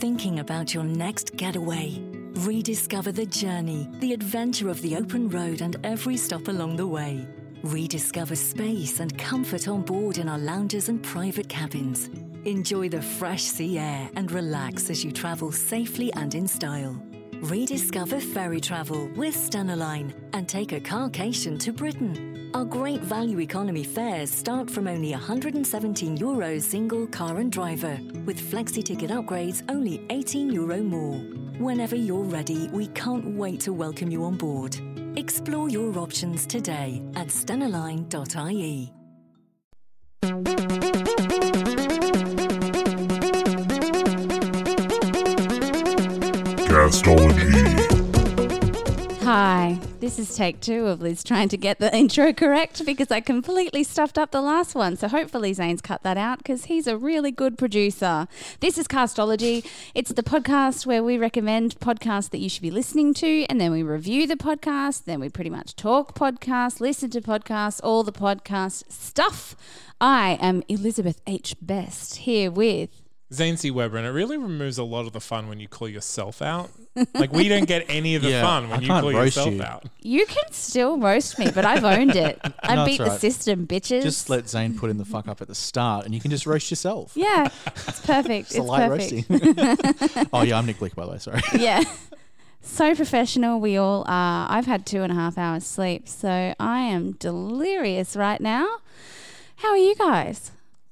thinking about your next getaway? Rediscover the journey, the adventure of the open road, and every stop along the way. Rediscover space and comfort on board in our lounges and private cabins. Enjoy the fresh sea air and relax as you travel safely and in style. Rediscover ferry travel with Stena Line and take a carcation to Britain. Our great value economy fares start from only 117 euros single car and driver, with flexi ticket upgrades only 18 euro more. Whenever you're ready, we can't wait to welcome you on board. Explore your options today at stenaline.ie. Castology. Hi, this is take two of Liz trying to get the intro correct because I completely stuffed up the last one. So hopefully Zane's cut that out because he's a really good producer. This is Castology. It's the podcast where we recommend podcasts that you should be listening to, and then we review the podcast. Then we pretty much talk podcasts, listen to podcasts, all the podcast stuff. I am Elizabeth H. Best here with Zane C. Weber, and it really removes a lot of the fun when you call yourself out. Like we don't get any of the Yeah, fun when I you can't call roast yourself you. out. You can still roast me, but I've owned it. I No, beat it's the right. system, bitches. Just let Zane put in the fuck up at the start, and you can just roast yourself. yeah, it's perfect. It's a it's light perfect. roasting. oh yeah, I'm Nick Blick, by the way. Sorry. yeah. So professional we all are. I've had two and a half hours sleep, so I am delirious right now. How are you guys?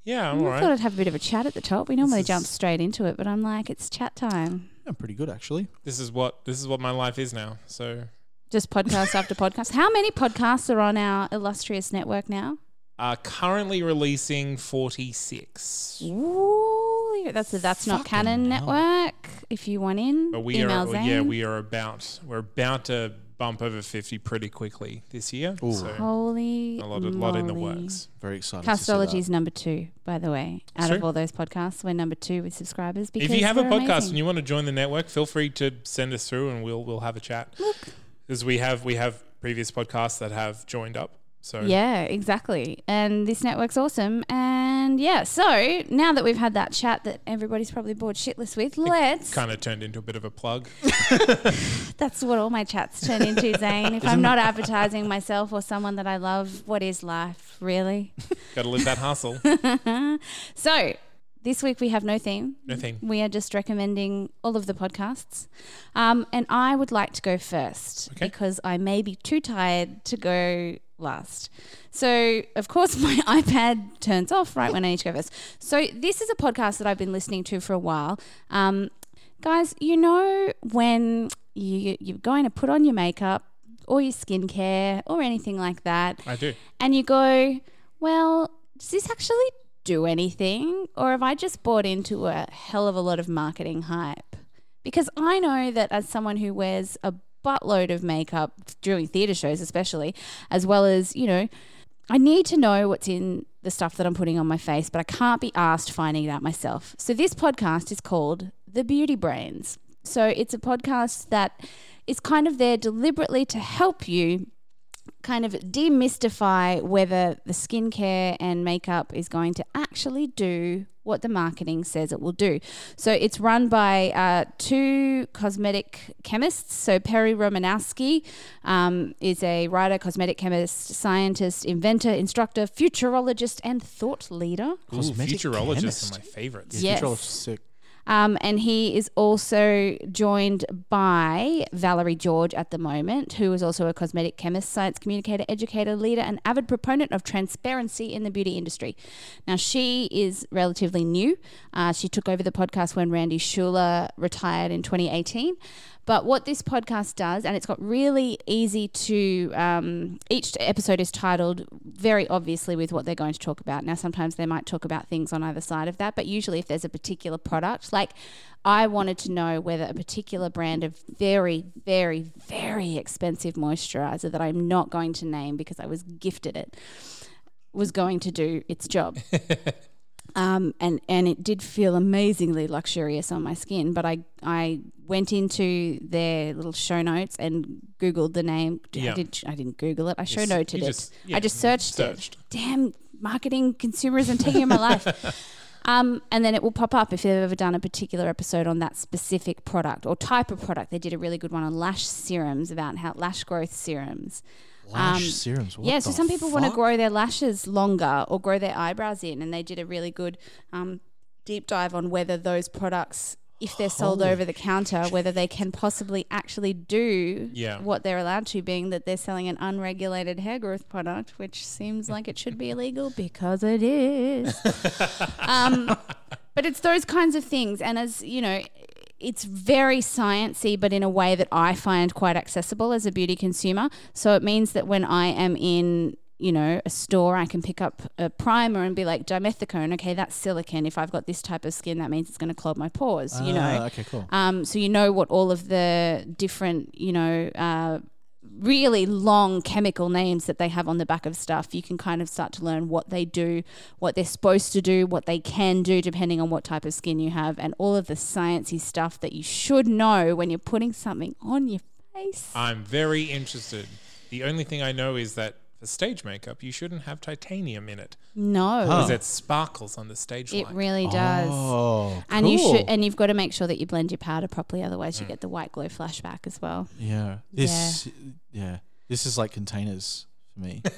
Yeah, I'm I all thought right. I'd have a bit of a chat at the top. We normally is- jump straight into it, but I'm like, it's chat time. I'm pretty good actually. This is what this is what my life is now. So Just podcast after podcast. How many podcasts are on our illustrious network now? uh, currently releasing 46. Ooh, that's the That's Not Canon hell. network. If you want in, But we email are Zane. yeah, we are about we're about to bump over 50 pretty quickly this year. Ooh. So Holy a lot of, lot in the works. Very excited. to see that. Castology is number two, by the way. Out of True. all those podcasts, we're number two with subscribers. Because If you have a podcast amazing. and you want to join the network, feel free to send us through and we'll we'll have a chat. Because we have we have previous podcasts that have joined up. So Yeah, exactly. And this network's awesome. And yeah, so now that we've had that chat that everybody's probably bored shitless with, let's. kind of turned into a bit of a plug. That's what all my chats turn into, Zane. If I'm not advertising myself or someone that I love, what is life, really? Got to live that hustle. So this week we have no theme. No theme. We are just recommending all of the podcasts. Um, and I would like to go first Okay. because I may be too tired to go last. So, of course, my iPad turns off right when I need to go first. So, this is a podcast that I've been listening to for a while. Um, guys, you know, when you, you're going to put on your makeup or your skincare or anything like that, I do. and you go, well, does this actually do anything? Or have I just bought into a hell of a lot of marketing hype? Because I know that as someone who wears a buttload of makeup during theatre shows, especially, as well as, you know, I need to know what's in the stuff that I'm putting on my face, but I can't be asked finding it out myself. So this podcast is called The Beauty Brains. So it's a podcast that is kind of there deliberately to help you kind of demystify whether the skincare and makeup is going to actually do what the marketing says it will do. So it's run by uh, two cosmetic chemists. So Perry Romanowski um, is a writer, cosmetic chemist, scientist, inventor, instructor, futurologist, and thought leader. Ooh, Cosmetic futurologists chemist. are my favorites. Yeah, Yes. Control F sick. Um, and he is also joined by Valerie George at the moment, who is also a cosmetic chemist, science communicator, educator, leader, and avid proponent of transparency in the beauty industry. Now, she is relatively new. Uh, she took over the podcast when Randy Schueller retired in 2018. But what this podcast does, and it's got really easy to, um, each episode is titled very obviously with what they're going to talk about. Now, sometimes they might talk about things on either side of that, but usually if there's a particular product, like I wanted to know whether a particular brand of very, very, very expensive moisturizer that I'm not going to name because I was gifted it was going to do its job. Um, and, and it did feel amazingly luxurious on my skin. But I I went into their little show notes and Googled the name. I, Yeah. did, I didn't Google it. I show Yes, noted it. just- yeah, I just searched, searched. it. Damn marketing consumerism taking my life. Um, and then it will pop up if they've ever done a particular episode on that specific product or type of product. They did a really good one on lash serums about how lash growth serums. Lash Um, serums. What yeah, so some people want to grow their lashes longer or grow their eyebrows in, and they did a really good um, deep dive on whether those products, if they're sold Holy over the counter, whether they can possibly actually do Yeah. what they're allowed to, being that they're selling an unregulated hair growth product, which seems like it should be illegal because it is. um, but it's those kinds of things, and as you know. It's very sciencey, but in a way that I find quite accessible as a beauty consumer. So it means that when I am in, you know, a store, I can pick up a primer and be like dimethicone. Okay, that's silicon. If I've got this type of skin, that means it's going to clog my pores. you know, Ah, okay, cool. um, so you know what all of the different, you know, uh, really long chemical names that they have on the back of stuff. You can kind of start to learn what they do, what they're supposed to do, what they can do, depending on what type of skin you have, and all of the sciencey stuff that you should know when you're putting something on your face. I'm very interested. The only thing I know is that for stage makeup, you shouldn't have titanium in it No, because it sparkles on the stage it light. really does. Oh, And you cool. should, and you've got to make sure that you blend your powder properly, otherwise you mm. get the white glow flashback as well. Yeah. This. Yeah. This is like containers for me.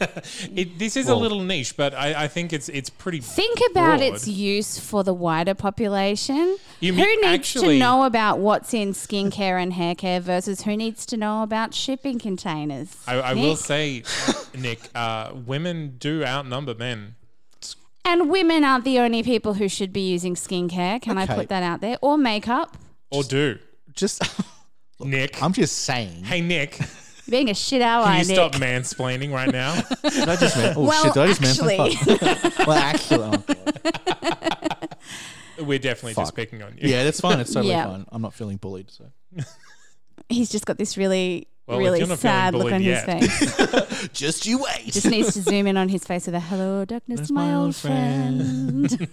It, this is a little niche, but I, I think it's it's pretty. Think about broad. its use for the wider population. You who mean needs actually- to know about what's in skincare and hair care versus who needs to know about shipping containers? I, I will say, Nick, uh, women do outnumber men. And women aren't the only people who should be using skincare. Can I put that out there? Or makeup. Or do. Just. Nick. I'm just saying. hey, Nick, can Being a shit ally, Can you Nick. stop mansplaining right now? Did I just man- oh Well, shit! Did I just man- actually- fuck. well, actually, oh, We're definitely just picking on you. yeah, that's fine. It's totally Yeah. fine. I'm not feeling bullied. So He's just got this really, Well, really you're not feeling sad look bullied on yet. his face. just you wait. Just needs to zoom in on his face with a hello, darkness, That's my, my old old friend.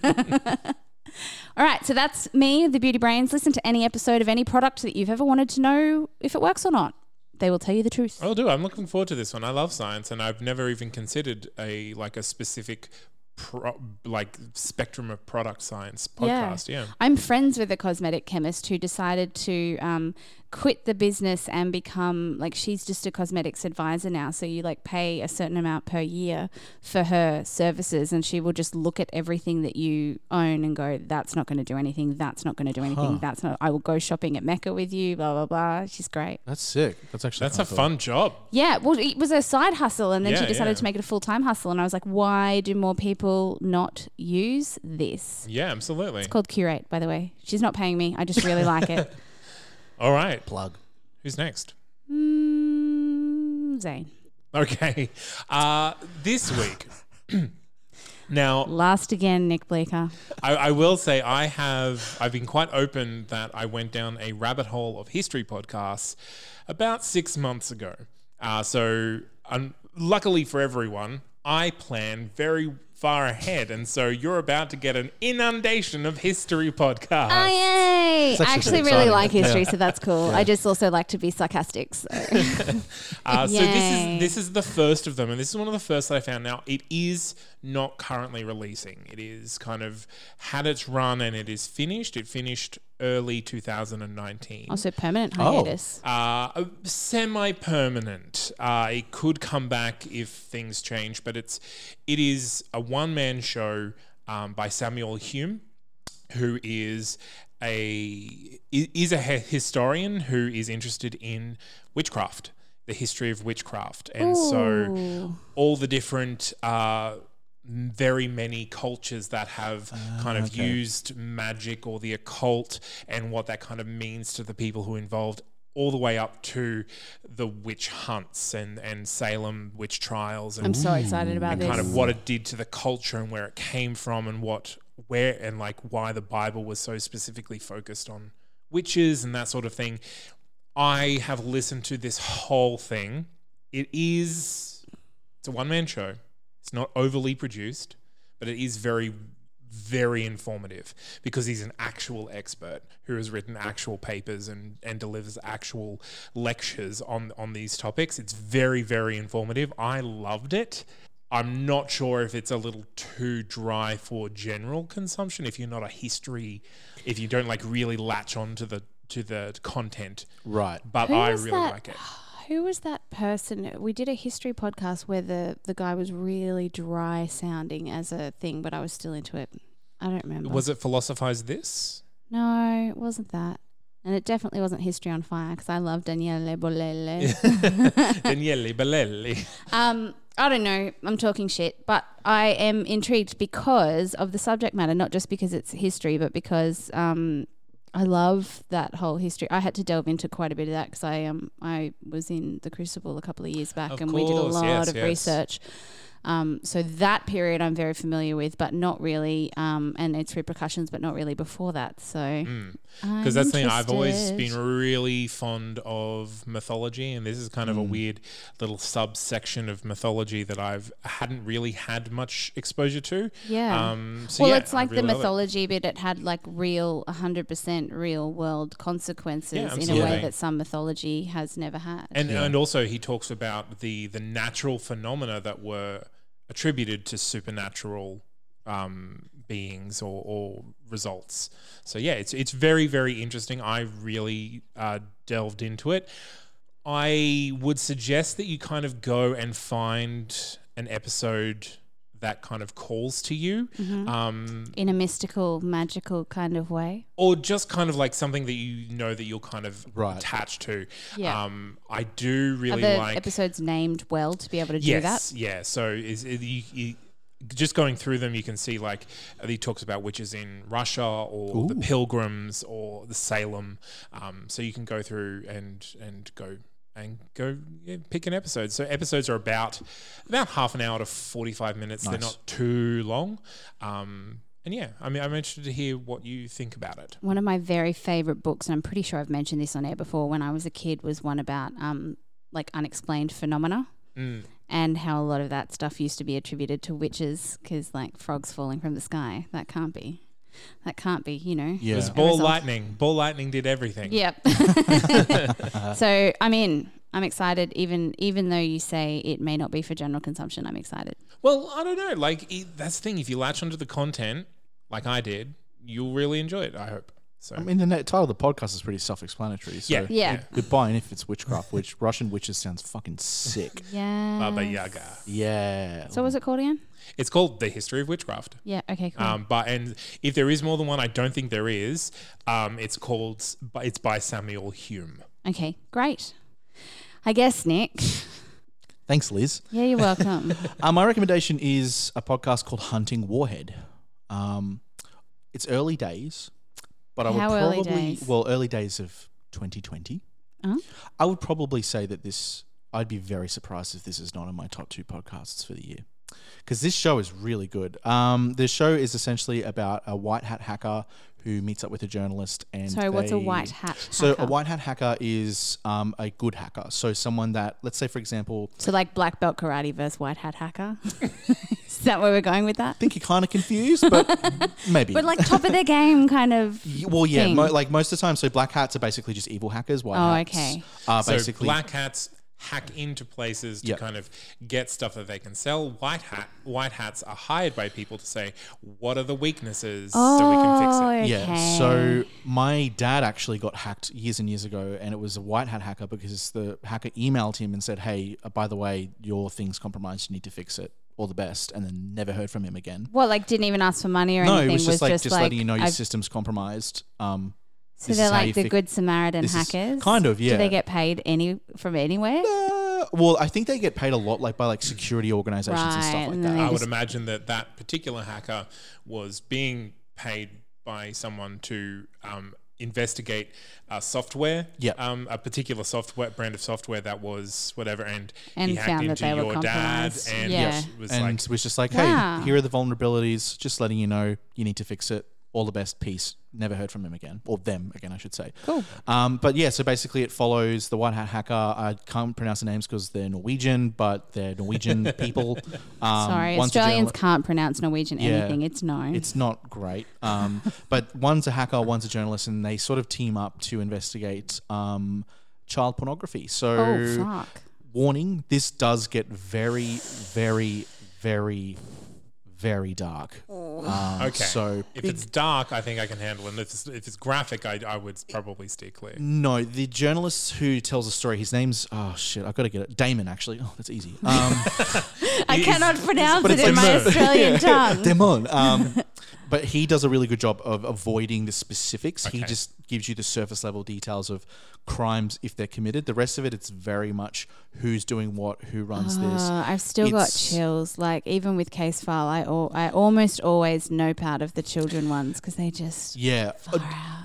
All right, so that's me, the Beauty Brains. Listen to any episode of any product that you've ever wanted to know if it works or not. They will tell you the truth. I'll do. I'm looking forward to this one. I love science, and I've never even considered a like a specific, pro, like spectrum of product science podcast. Yeah. I'm friends with a cosmetic chemist who decided to um, quit the business and become like she's just a cosmetics advisor now. So you like pay a certain amount per year for her services, and she will just look at everything that you own and go, "That's not going to do anything. That's not going to do anything. Huh. That's not." I will go shopping at Mecca with you. Blah blah blah. She's great. That's sick. That's actually That's a kinda cool. fun job. Yeah, well, it was a side hustle, and then she decided yeah. to make it a full time hustle. And I was like, why do more people not use this? Yeah, absolutely. It's called Curate, by the way. She's not paying me. I just really like it. All right. plug. Who's next? Mm, Zane. Okay. Uh, this week. now, Last again, Nick Bleeker. I, I will say I have I've been quite open that I went down a rabbit hole of history podcasts about six months ago. Uh, so, um, luckily for everyone, I plan very far ahead, and so you're about to get an inundation of history podcasts. Oh, yay! I actually actually really like history, Yeah. so that's cool. I just also like to be sarcastic. So. Uh, so this is this is the first of them, and this is one of the first that I found. Now it is not currently releasing. It is kind of had its run and it is finished. It finished early 2019. also, permanent Oh. hiatus. Uh, semi-permanent. Uh, it could come back if things change, but it's it is a one-man show um, by Samuel Hume, who is a is a historian who is interested in witchcraft, the history of witchcraft, and so all the different. Uh, very many cultures that have ah, kind of okay. used magic or the occult and what that kind of means to the people who are involved all the way up to the witch hunts and, and Salem witch trials and, I'm so excited about and this. kind of what it did to the culture and where it came from and what where and like why the Bible was so specifically focused on witches and that sort of thing. I have listened to this whole thing. It is it's a one man show. It's not overly produced, but it is very very informative because he's an actual expert who has written actual papers and, and delivers actual lectures on on these topics. It's very very informative. I loved it. I'm not sure if it's a little too dry for general consumption if you're not a history, if you don't like really latch on to the to the content. Right. But Who I really that? like it. Who was that person? We did a history podcast where the, the guy was really dry sounding as a thing, but I was still into it. I don't remember. Was it philosophize this? No, it wasn't that. And it definitely wasn't History on Fire because I love Daniele Bolelli. Daniele Bellelli. um, I don't know. I'm talking shit, but I am intrigued because of the subject matter, not just because it's history, but because um, I love that whole history. I had to delve into quite a bit of that because I um I was in the Crucible a couple of years back, Of and we did a lot yes, of yes. research. Um, so that period I'm very familiar with, but not really, um, and its repercussions, but not really before that. So Because I'm that's the thing, I've always been really fond of mythology, and this is kind of Mm. a weird little subsection of mythology that I've hadn't really had much exposure to. Yeah. Um, so well, yeah, it's like really the love it. mythology, but it had like real, 100% real world consequences Yeah, in a way that some mythology has never had. And and also he talks about the the natural phenomena that were attributed to supernatural um, beings or, or results. So yeah, it's it's very very interesting. I really uh, delved into it. I would suggest that you kind of go and find an episode that kind of calls to you. Mm-hmm. Um, in a mystical, magical kind of way. or just kind of like something that you know that you're kind of Right. attached to. Yeah. Um, I do really Are the like episodes named well to be able to do yes, that? yeah. So is is you, you, just going through them, you can see like he talks about witches in Russia or the Pilgrims or the Salem. Um, so you can go through and and go and go yeah, pick an episode. So episodes are about about half an hour to forty five minutes. They're not too long. Um, and yeah, I mean, I'm interested to hear what you think about it. One of my very favorite books, and I'm pretty sure I've mentioned this on air before, when I was a kid, was one about um, like unexplained phenomena. Mm. and how a lot of that stuff used to be attributed to witches because like frogs falling from the sky that can't be that can't be you know It was ball result. lightning. Ball lightning did everything. yep so i'm in i'm excited even even though you say it may not be for general consumption i'm excited Well, I don't know. Like that's the thing. If you latch onto the content, like I did, you'll really enjoy it. I hope. So I mean, the net title of the podcast is pretty self-explanatory. So Yeah. Yeah. Goodbye, and if it's witchcraft, which Russian witches sounds fucking sick. yeah Baba Yaga. Yeah. so what's it called again It's called the history of witchcraft. yeah okay cool Um, but and if there is more than one, I don't think there is. Um, it's called. but It's by Samuel Hume. okay great i guess nick Thanks, Liz. yeah you're welcome Uh, my recommendation is a podcast called Hunting Warhead. Um, it's early days, but I would How early probably days? well early days of 2020. Oh. I would probably say that this. I'd be very surprised if this is not in my top two podcasts for the year, because this show is really good. Um, the show is essentially about a white hat hacker who meets up with a journalist and. sorry what's a white hat Hacker? So a white hat hacker is um, a good hacker. So someone that, let's say, for example, so like black belt karate versus white hat hacker is that where we're going with that I think you're kind of confused, but maybe. But like top of the game kind of. Well, yeah, thing. mo- like most of the time. So black hats are basically just evil hackers. White Oh, hats okay. are So basically black hats hack into places to Yep. kind of get stuff that they can sell. White hat white hats are hired by people to say what are the weaknesses so we can fix Oh, it. okay. Yeah. So my dad actually got hacked years and years ago, and it was a white hat hacker because the hacker emailed him and said, "Hey, uh, by the way, your thing's compromised. You need to fix it. All the best." And then never heard from him again. What, like, didn't even ask for money or no, anything? it was just like just, like, letting you know your I've- system's compromised. Um, so this they're like the fi- good Samaritan this is- hackers. kind of, yeah. Do they get paid any from anywhere? uh, well, I think they get paid a lot, like by like security organizations and Right, stuff like and that. then they I would just- imagine that that particular hacker was being paid by someone to um, investigate uh, software, Yep. um, a particular software brand of software that was whatever, and, And he hacked found that into they were your dad, compromised. and Yeah. was and like, was just like, Wow. hey, here are the vulnerabilities. Just letting you know, you need to fix it. All the best. Peace. Never heard from him again, or them again, I should say. Cool. Um, but yeah, so basically, it follows the white hat hacker. I can't pronounce the names because they're Norwegian, but they're Norwegian people. Um, Sorry, one's a Australians journal- can't pronounce Norwegian Yeah. anything. It's known. It's not great. Um, but one's a hacker, one's a journalist, and they sort of team up to investigate um, child pornography. So oh, fuck. warning this does get very very very, very dark. Um, Okay. So if big- it's dark, I think I can handle it. And if it's, if it's graphic, I, I would probably steer clear. no, the journalist who tells the story, his name's oh shit, I've got to get it. Damon, actually. Oh, that's easy. Um, I cannot pronounce it in like my Australian tongue. Damon. Um, but he does a really good job of avoiding the specifics. He just gives you the surface level details of crimes if they're committed. The rest of it, it's very much who's doing what, who runs this. Uh, I've still got chills. Like even with case file, I al- I almost always nope out of the children ones because they just Yeah, uh,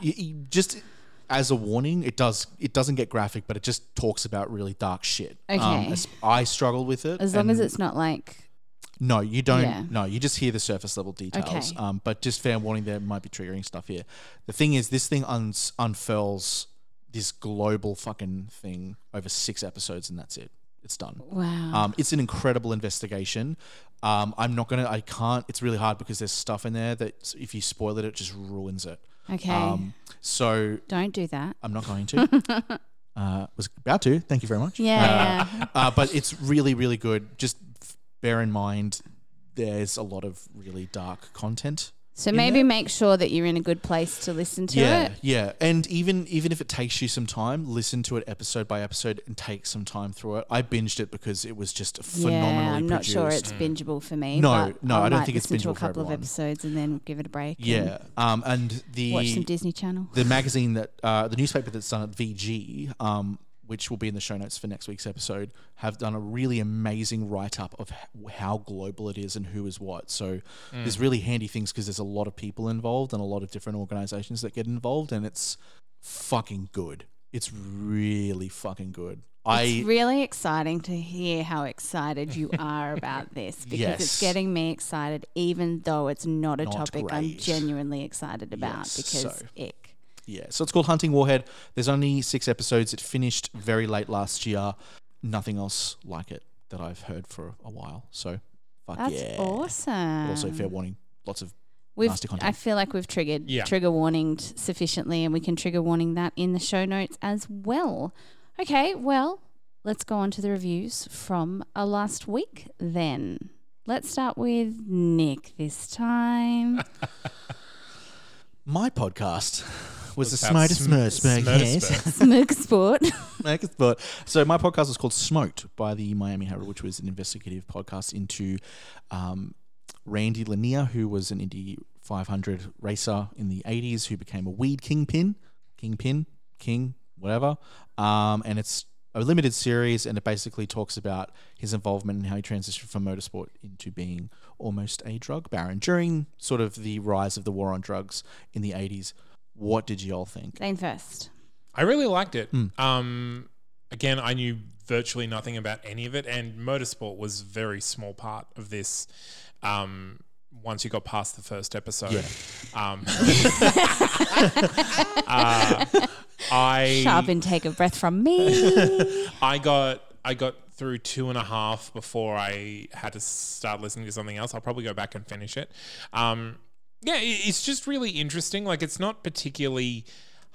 y- y- just as a warning, it does it doesn't get graphic, but it just talks about really dark shit. Um, Okay. as- I struggle with it as long as it's not like no, you don't. Yeah. No, you just hear the surface level details. Okay. Um, but just fair warning, there might be triggering stuff here. The thing is, this thing uns unfurls this global fucking thing over six episodes, and that's it. It's done. wow. Um, it's an incredible investigation. Um, I'm not gonna. I can't. It's really hard because there's stuff in there that if you spoil it, it just ruins it. okay, Um, so don't do that. I'm not going to. uh, was about to. Thank you very much. Yeah, Uh, uh, but it's really, really good. Just bear in mind, there's a lot of really dark content. So maybe there. make sure that you're in a good place to listen to yeah, it. yeah. Yeah. And even even if it takes you some time, listen to it episode by episode and take some time through it. I binged it because it was just phenomenally Yeah, I'm not produced. sure it's bingeable for me. No, no, I I don't think it's listen to a bingeable couple of episodes and then give it a break. and Yeah, um, and the watch some Disney Channel. the magazine that uh, the newspaper that's done at VG, um, which will be in the show notes for next week's episode, have done a really amazing write up of how global it is and who is what. So mm. there's really handy things because there's a lot of people involved and a lot of different organizations that get involved, and it's fucking good. It's really fucking good. it's I really exciting to hear how excited you are about this because Yes. it's getting me excited, even though it's not a Not topic I'm genuinely excited about Yes, because so. ick. Yeah, so it's called Hunting Warhead. There's only six episodes. It finished very late last year. Nothing else like it that I've heard for a while. So fuck That's yeah. awesome. But also fair warning, lots of We've, nasty content. I feel like we've triggered Yeah. trigger warning sufficiently, and we can trigger warning that in the show notes as well. Okay, well, let's go on to the reviews from uh, last week then. Let's start with Nick this time. My podcast was the About smartest sm- Smurfsburg Smurfsburg. has. Smoke Sport. Smartest Sport. So my podcast was called Smoked by the Miami Herald, which was an investigative podcast into um, Randy Lanier, who was an Indy 500 racer in the 80s, who became a weed kingpin, kingpin, king, whatever. Um, and it's a limited series, and it basically talks about his involvement and how he transitioned from motorsport into being almost a drug baron during sort of the rise of the war on drugs in the 80s. What did you all think? Zane first. I really liked it. Hmm. Um, again, I knew virtually nothing about any of it, and motorsport was a very small part of this. Um, once you got past the first episode, Yeah. um, uh, I Sharp intake of breath from me. I got I got through two and a half before I had to start listening to something else. I'll probably go back and finish it. Um, yeah, it's just really interesting. Like it's not particularly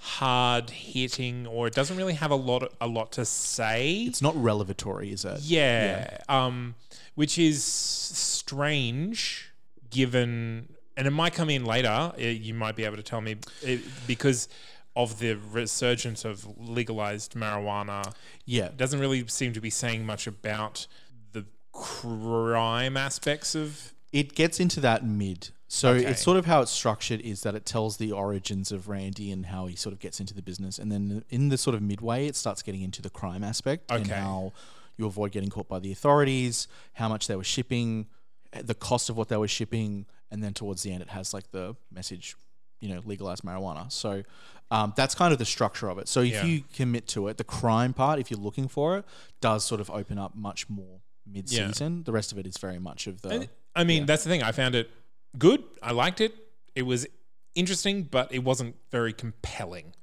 hard hitting, or it doesn't really have a lot a lot to say. It's not revelatory, is it? Yeah. Um, which is strange given, and it might come in later. uh, You might be able to tell me it, because of the resurgence of legalized marijuana. Yeah. It doesn't really seem to be saying much about the crime aspects of. It gets into that mid. So Okay. it's sort of how it's structured is that it tells the origins of Randy and how he sort of gets into the business. And then in the sort of midway, it starts getting into the crime aspect and how you avoid getting caught by the authorities, how much they were shipping, the cost of what they were shipping. And then towards the end, it has like the message, you know, legalize marijuana. So um, that's kind of the structure of it. So if Yeah. you commit to it, the crime part, if you're looking for it, does sort of open up much more mid season. The rest of it is very much of the. And, I mean, that's the thing. I found it good. I liked it. It was interesting, but it wasn't very compelling.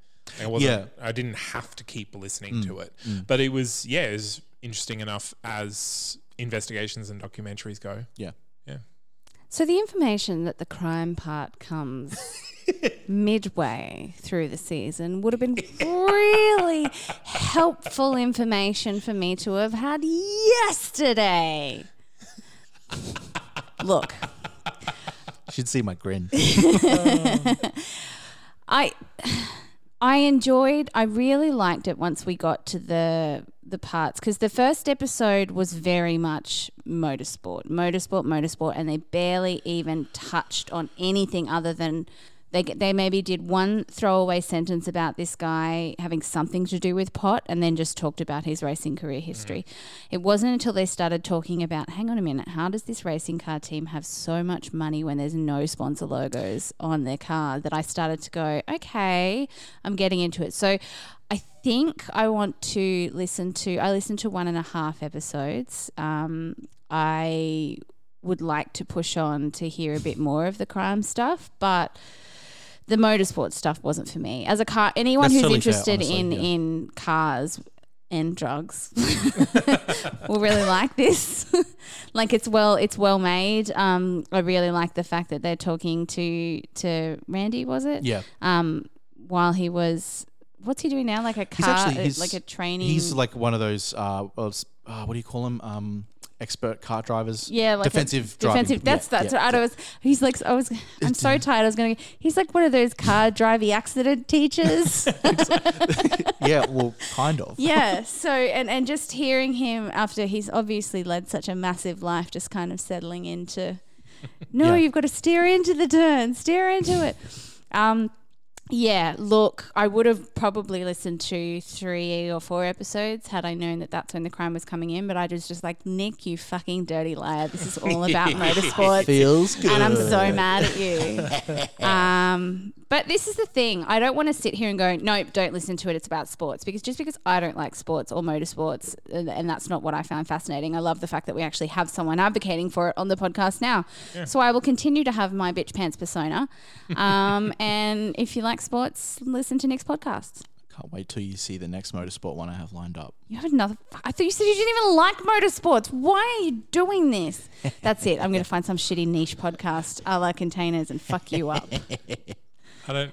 It wasn't, Yeah. Mm, I didn't have to keep listening to it. But it was, yeah, it was interesting enough as investigations and documentaries go. yeah. Yeah. So the information that the crime part comes midway through the season would have been really helpful information for me to have had yesterday. Look, You should see my grin. I I enjoyed I really liked it once we got to the the parts because the first episode was very much motorsport, motorsport, motorsport, and they barely even touched on anything other than they they maybe did one throwaway sentence about this guy having something to do with pot, and then just talked about his racing career history. It wasn't until they started talking about, hang on a minute, how does this racing car team have so much money when there's no sponsor logos on their car that I started to go, okay, I'm getting into it. So I think I want to listen to, I listened to one and a half episodes. Um, I would like to push on to hear a bit more of the crime stuff, but the motorsport stuff wasn't for me. As a car, anyone That's who's totally fair, interested honestly, in yeah. in cars and drugs will really like this. like it's well, it's well made. Um, I really like the fact that they're talking to to Randy. Was it? Yeah. Um, while he was, what's he doing now? Like a He's car, actually uh, he's, like a training. He's like one of those. Uh, uh, what do you call him? Um, expert car drivers. Yeah, like defensive. driving. defensive. That's Yeah, that's yeah, what I was. He's like, I was. I'm so tired. I was gonna. He's like one of those car driving accident teachers. yeah, well, kind of. yeah. So and and just hearing him after he's obviously led such a massive life, just kind of settling into. No, Yeah. you've got to steer into the turn. Steer into it. Um, yeah, look, I would have probably listened to three or four episodes had I known that that's when the crime was coming in. But I was just like, Nick, you fucking dirty liar. This is all about motorsports. Feels good. And I'm so mad at you. um, but this is the thing. I don't want to sit here and go, nope, don't listen to it. It's about sports. Because just because I don't like sports or motorsports, and, and that's not what I found fascinating, I love the fact that we actually have someone advocating for it on the podcast now. So I will continue to have my bitch pants persona. Um, and if you like sports, listen to Nick's podcast. Can't wait till you see the next motorsport one I have lined up. You have another. I thought you said you didn't even like motorsports. Why are you doing this? That's it. I'm going to find some shitty niche podcast a la containers and fuck you up. I don't.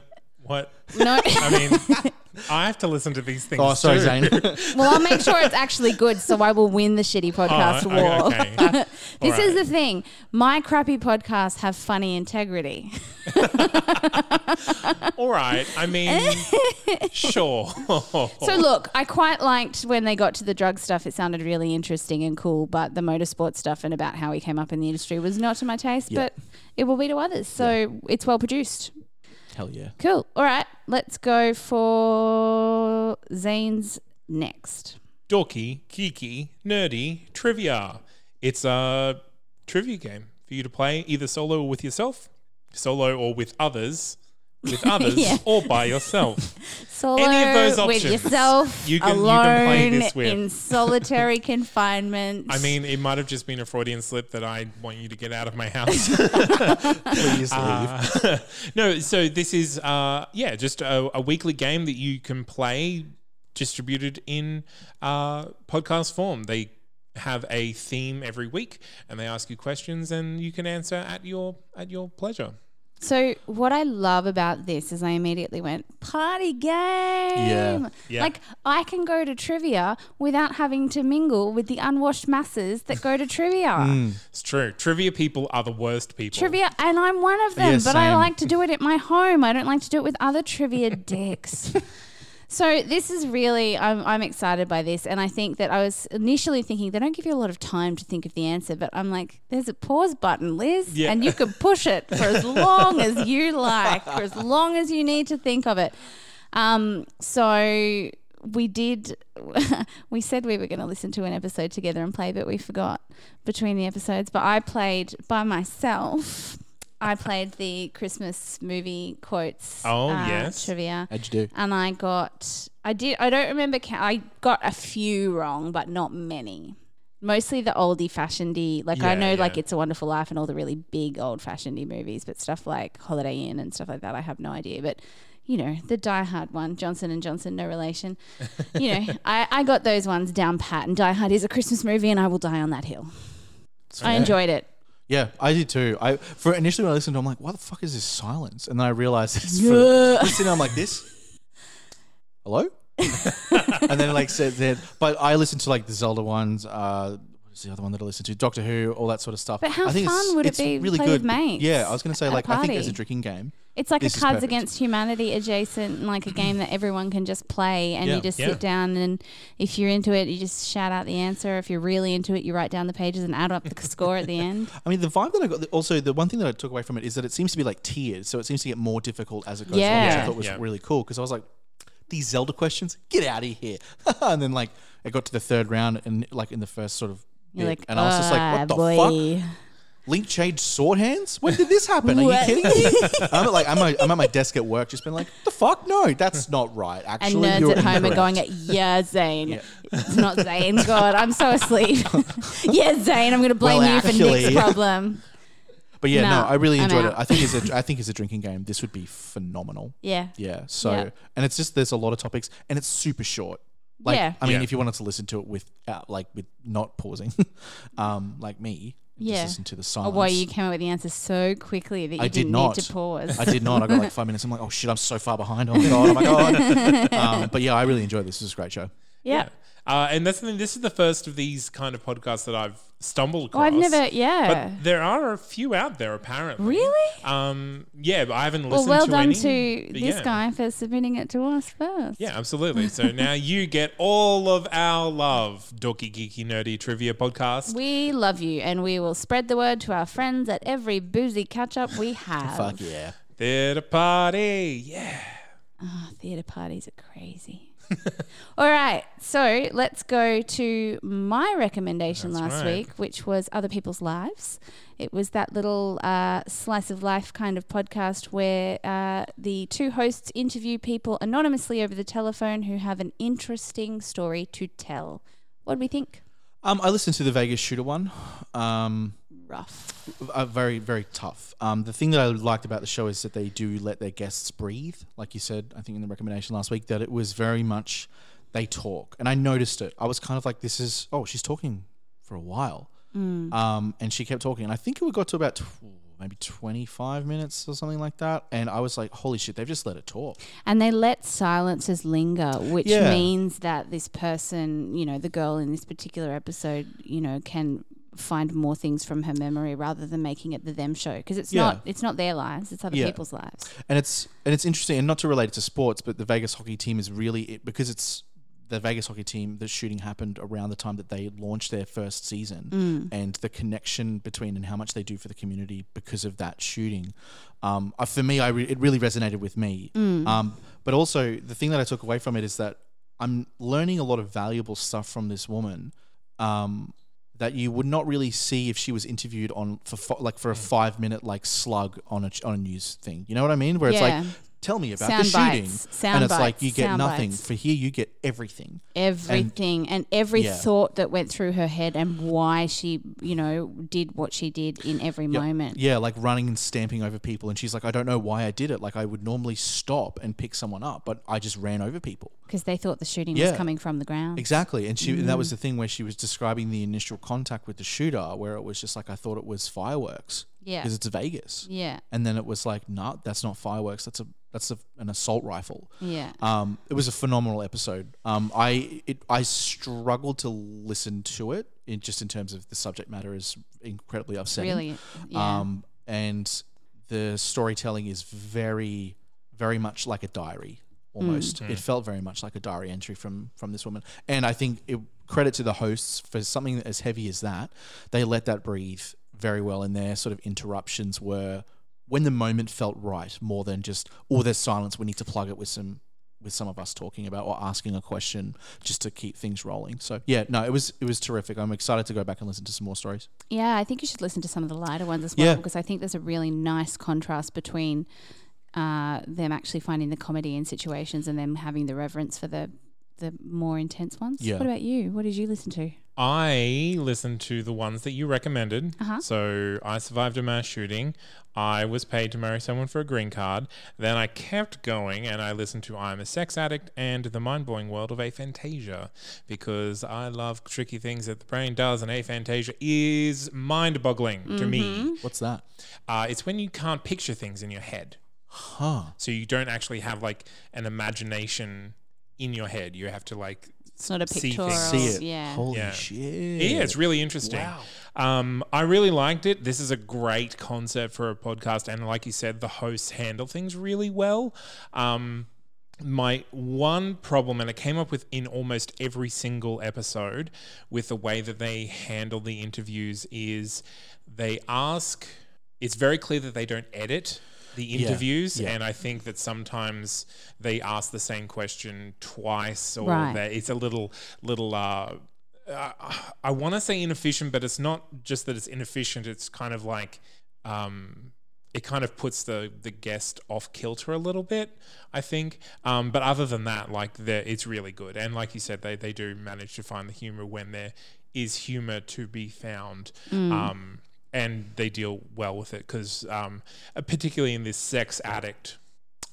What? No. I mean, I have to listen to these things. Oh, sorry, too. Zane. well, I'll make sure it's actually good so I will win the shitty oh, podcast Oh, war. okay. this All is the thing. My crappy podcasts have funny integrity. All right. I mean, sure. So look, I quite liked when they got to the drug stuff. It sounded really interesting and cool, but the motorsport stuff and about how he came up in the industry was not to my taste, Yeah. but it will be to others. So it's well produced. Hell yeah. Cool. All right, let's go for Zane's next. dorky, geeky, nerdy trivia. It's a trivia game for you to play either solo or with yourself, solo or with others, with others, Yeah. or by yourself. Solo Any of those with options yourself, you can- you alone can play this with. in solitary confinement. I mean, it might have just been a Freudian slip that I want you to get out of my house. Please leave. Uh, no, so this is uh, yeah, just a, a weekly game that you can play, distributed in uh, podcast form. They have a theme every week, and they ask you questions, and you can answer at your at your pleasure. So what I love about this is I immediately went party game. Yeah. Like I can go to trivia without having to mingle with the unwashed masses that go to trivia. Mm. It's true. Trivia people are the worst people. Trivia, and I'm one of them, Yeah, but I like to do it at my home. I don't like to do it with other trivia dicks. So this is really, I'm, I'm excited by this, and I think that I was initially thinking they don't give you a lot of time to think of the answer, but I'm like, there's a pause button, Liz, Yeah. and you can push it for as long as you like, for as long as you need to think of it. Um, so we did. we said we were going to listen to an episode together and play, but we forgot between the episodes. But I played by myself. I played the Christmas movie quotes. Oh, uh, yes. trivia, How'd you do? and I got. I did. I don't remember. ca- I got a few wrong, but not many. Mostly the oldie fashionedy. Like I Yeah, know, like. It's a Wonderful Life and all the really big old fashionedy movies, but stuff like Holiday Inn and stuff like that, I have no idea. But you know, the Die Hard one, Johnson and Johnson, no relation. you know, I, I got those ones down pat. And Die Hard is a Christmas movie, and I will die on that hill. I Yeah. enjoyed it. Yeah, I did too. I for initially when I listened, to it, I'm like, "Why the fuck is this silence?" And then I realized it's for listening. I'm like this. Hello. and then like said that, but I listened to like the Zelda ones. Uh, What's the other one that I listen to? Doctor Who, all that sort of stuff. But how I think fun it's, would it it's be really play good. with mates Yeah, I was going to say, like, I think as a drinking game, It's like This a Cards. Against Humanity adjacent, like a game that everyone can just play, and Yeah. you just Yeah. sit down and if you're into it, you just shout out the answer. If you're really into it, you write down the pages and add up the score at the end. I mean, the vibe that I got. Also, the one thing that I took away from it is that it seems to be like tiered, so it seems to get more difficult as it goes on, which I thought was Yeah. really cool because I was like, these Zelda questions, get out of here, and then like it got to the third round and like in the first sort of. You're bit, like, and I was just like, "Ah, what the boy. fuck? Link changed sword hands? When did this happen? Are you What? kidding me? I'm at, like I'm, at- I'm at my desk at work, just been like, the fuck? No, that's not right. And Actually, nerds you're at home are incorrect." going, yeah, Zane. It's not Zane. God, I'm so asleep. yeah, Zane, I'm going to blame Well, you for actually- Nick's problem. But yeah, no, No, I really I'm enjoyed it. out. I think as a I think as a drinking game, this would be phenomenal. Yeah. Yeah. So Yeah. and it's just there's a lot of topics and it's super short. Like Yeah. I mean, Yeah. if you wanted to listen to it with uh, like with not pausing, um, like me, and Yeah. listen to the Or silence. why you came up with the answer so quickly that you I did didn't not. need to pause. I did not. I got like five minutes. I'm like, oh shit, I'm so far behind. Oh my god, oh my god. um, but yeah, I really enjoyed this. This is a great show. Yeah. Uh, and that's the thing. This is the first of these kind of podcasts that I've stumbled Oh, across. I've never, yeah. But there are a few out there apparently. Really? Um. Yeah, but I haven't Well, listened well to done to this yeah. guy for submitting it to us first. Yeah, absolutely. So now you get all of our love, dorky, geeky, nerdy trivia podcast. We love you, and we will spread the word to our friends at every boozy catch up we have. Fuck yeah. Theatre party. Yeah. Oh, theatre parties are crazy. All right, so let's go to my recommendation That's last right. week, which was Other People's Lives. It was that little uh, slice of life kind of podcast where uh, the two hosts interview people anonymously over the telephone who have an interesting story to tell. What do we think? Um, I listened to the Vegas shooter one. Um, Rough. uh, very very tough. Um, the thing that I liked about the show is that they do let their guests breathe, like you said. I think in the recommendation last week that it was very much they talk, and I noticed it. I was kind of like, this is oh, she's talking for a while, um, and she kept talking. And I think it got to about tw- maybe twenty five minutes or something like that, and I was like, holy shit, they've just let it talk. And they let silences linger, which Yeah. means that this person, you know, the girl in this particular episode, you know, can find more things from her memory rather than making it the them show because it's Yeah. not it's not their lives it's other Yeah. people's lives. And it's and it's interesting and not to relate it to sports but the Vegas hockey team is really it, because it's the Vegas hockey team the shooting happened around the time that they launched their first season and the connection between and how much they do for the community because of that shooting. Um, uh, for me I re- it really resonated with me. Um, but also the thing that I took away from it is that I'm learning a lot of valuable stuff from this woman um, that you would not really see if she was interviewed on for like for a mm. five minute like slug on a ch- on a news thing. You know what I mean? Where it's Yeah. like, tell me about Sound the shooting, sound and it's like you get nothing. bites. For here, you get everything. everything and, every Yeah. thought that went through her head and why she you know did what she did in every Yeah. moment Yeah, like running and stamping over people, and she's like, I don't know why I did it. Like I would normally stop and pick someone up, but I just ran over people. because they thought the shooting Yeah. was coming from the ground Exactly, and she and Mm. that was the thing where she was describing the initial contact with the shooter, where it was just like I thought it was fireworks yeah because it's Vegas, yeah and then it was like, nah, that's not fireworks. That's a that's a, an assault rifle. yeah Um, it was a phenomenal episode. Um, I it, I struggled to listen to it in just in terms of the subject matter is incredibly upsetting. really yeah Um, and the storytelling is very very much like a diary almost. It felt very much like a diary entry from from this woman. And I think it, credit to the hosts for something as heavy as that. They let that breathe very well, and their sort of interruptions were when the moment felt right, more than just oh, there's silence. We need to plug it with some with some of us talking about or asking a question just to keep things rolling. So yeah, no, it was it was terrific. I'm excited to go back and listen to some more stories. Yeah, I think you should listen to some of the lighter ones as well Yeah. because I think there's a really nice contrast between uh, them actually finding the comedy in situations and them having the reverence for the the more intense ones. Yeah. What about you? What did you listen to? I listened to the ones that you recommended. Uh-huh. So I survived a mass shooting. I was paid to marry someone for a green card. Then I kept going and I listened to I'm a Sex Addict and The Mind Blowing World of Aphantasia because I love tricky things that the brain does, and aphantasia is mind boggling to Mm-hmm. me. What's that? Uh, it's when you can't picture things in your head. Huh. So you don't actually have like an imagination in your head. You have to like It's not a See pictorial. things. See it. Yeah. Holy Yeah. shit. Yeah, it's really interesting. Um, I really liked it. This is a great concept for a podcast, and like you said, the hosts handle things really well. Um, my one problem, and it came up with in almost every single episode, with the way that they handle the interviews, is they ask. It's very clear that they don't edit the interviews, yeah. and I think that sometimes they ask the same question twice, or Right. that it's a little little. Uh, uh, I want to say inefficient, but it's not just that it's inefficient. It's kind of like um, it kind of puts the the guest off kilter a little bit. I think, um, but other than that, like it's really good. And like you said, they they do manage to find the humor when there is humor to be found. Um, and they deal well with it because, um, particularly in this sex addict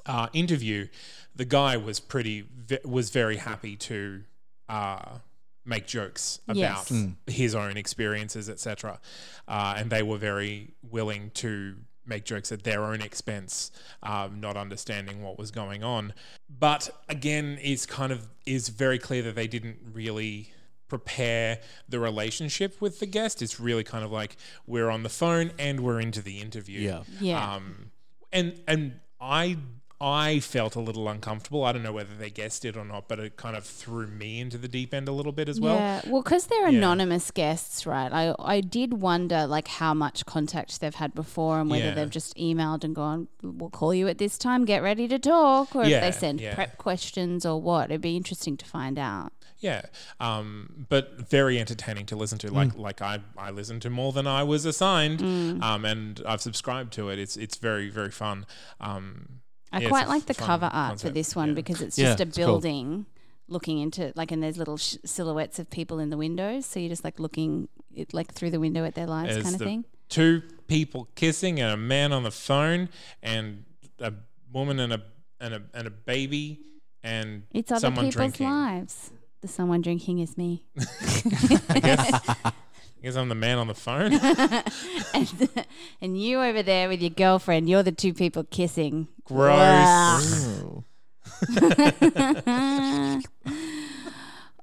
uh, interview, the guy was pretty was very happy to uh, make jokes about Yes. Mm. his own experiences, etc. Uh, and they were very willing to make jokes at their own expense, um, not understanding what was going on. But again, it's kind of is very clear that they didn't really prepare the relationship with the guest. It's really kind of like we're on the phone and we're into the interview. Yeah. Yeah. Um, and and I I felt a little uncomfortable. I don't know whether they guessed it or not, but it kind of threw me into the deep end a little bit as well. yeah, well, because they're Yeah. anonymous guests, right? I I did wonder like how much contact they've had before and whether Yeah. they've just emailed and gone, "We'll call you at this time. Get ready to talk," or Yeah, if they send yeah. prep questions or what. It'd be interesting to find out. Yeah, um, but very entertaining to listen to. Like like I, I listened to more than I was assigned, um, and I've subscribed to it. It's it's very very fun. Um, I yeah, quite like the cover art for this one Yeah. because it's Yeah, just a it's cool. building looking into like and there's little sh- silhouettes of people in the windows so you're just like looking it, like through the window at their lives There's kind of the thing two people kissing and a man on the phone and a woman and a and a and a baby and it's other someone people's drinking. lives the someone drinking is me I guess I guess I'm the man on the phone. and, and you over there with your girlfriend you're the two people kissing Gross.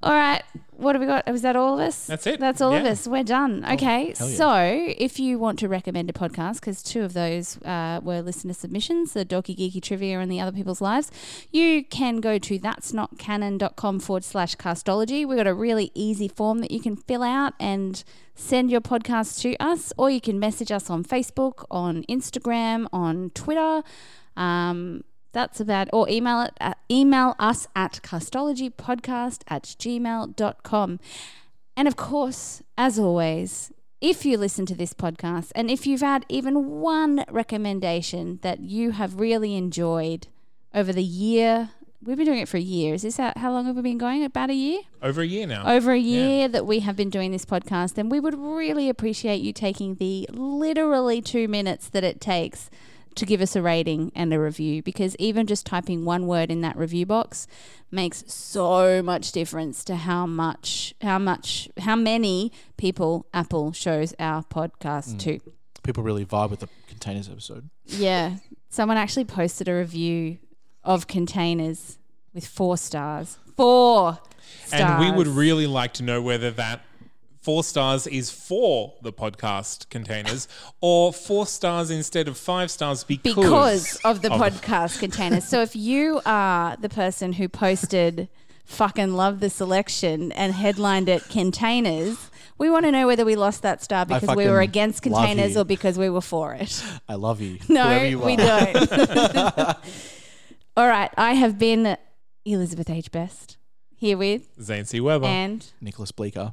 Oh. all right. What have we got? Was that all of us? That's it. That's all of us. We're done. Okay. hell yeah. So if you want to recommend a podcast, because two of those uh, were listener submissions, the Dorky Geeky Trivia and the Other People's Lives, you can go to that's not canon.com forward slash castology. We've got a really easy form that you can fill out and send your podcast to us, or you can message us on Facebook, on Instagram, on Twitter. Um, that's about or email it at, email us at castologypodcast at gmail.com. And of course, as always, if you listen to this podcast and if you've had even one recommendation that you have really enjoyed over the year, we've been doing it for a year. Is this how, how long have we been going? About a year? Over a year now. over a year that we have been doing this podcast, then we would really appreciate you taking the literally two minutes that it takes to give us a rating and a review because even just typing one word in that review box makes so much difference to how much how much how many people Apple shows our podcast mm. to. People really vibe with the containers episode. Yeah. Someone actually posted a review of containers with four stars. Four stars. and we would really like to know whether that four stars is for the podcast containers or four stars instead of five stars because, because of the of- podcast containers. So if you are the person who posted fucking love the selection and headlined it containers, we want to know whether we lost that star because we were against containers or because we were for it. I love you. No, you we don't. All right, I have been Elizabeth H. Best here with Zancy C. Weber. and Nicholas Bleeker.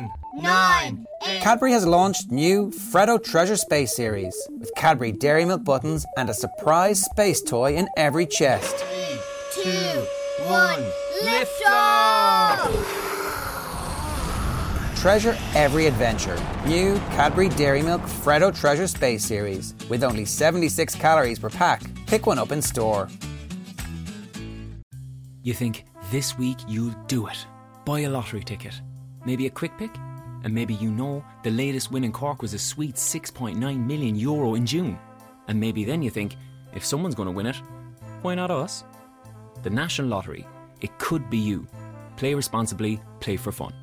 Ten, nine, eight. Cadbury has launched new Freddo Treasure Space series with Cadbury Dairy Milk buttons and a surprise space toy in every chest. two, one, lift off! Treasure every adventure. New Cadbury Dairy Milk Freddo Treasure Space series with only 76 calories per pack. Pick one up in store. You think this week you'll do it. Buy a lottery ticket. Maybe a quick pick? And maybe you know the latest win in Cork was a sweet 6.9 million euro in June. And maybe then you think, if someone's going to win it, why not us? The National Lottery. It could be you. Play responsibly, play for fun.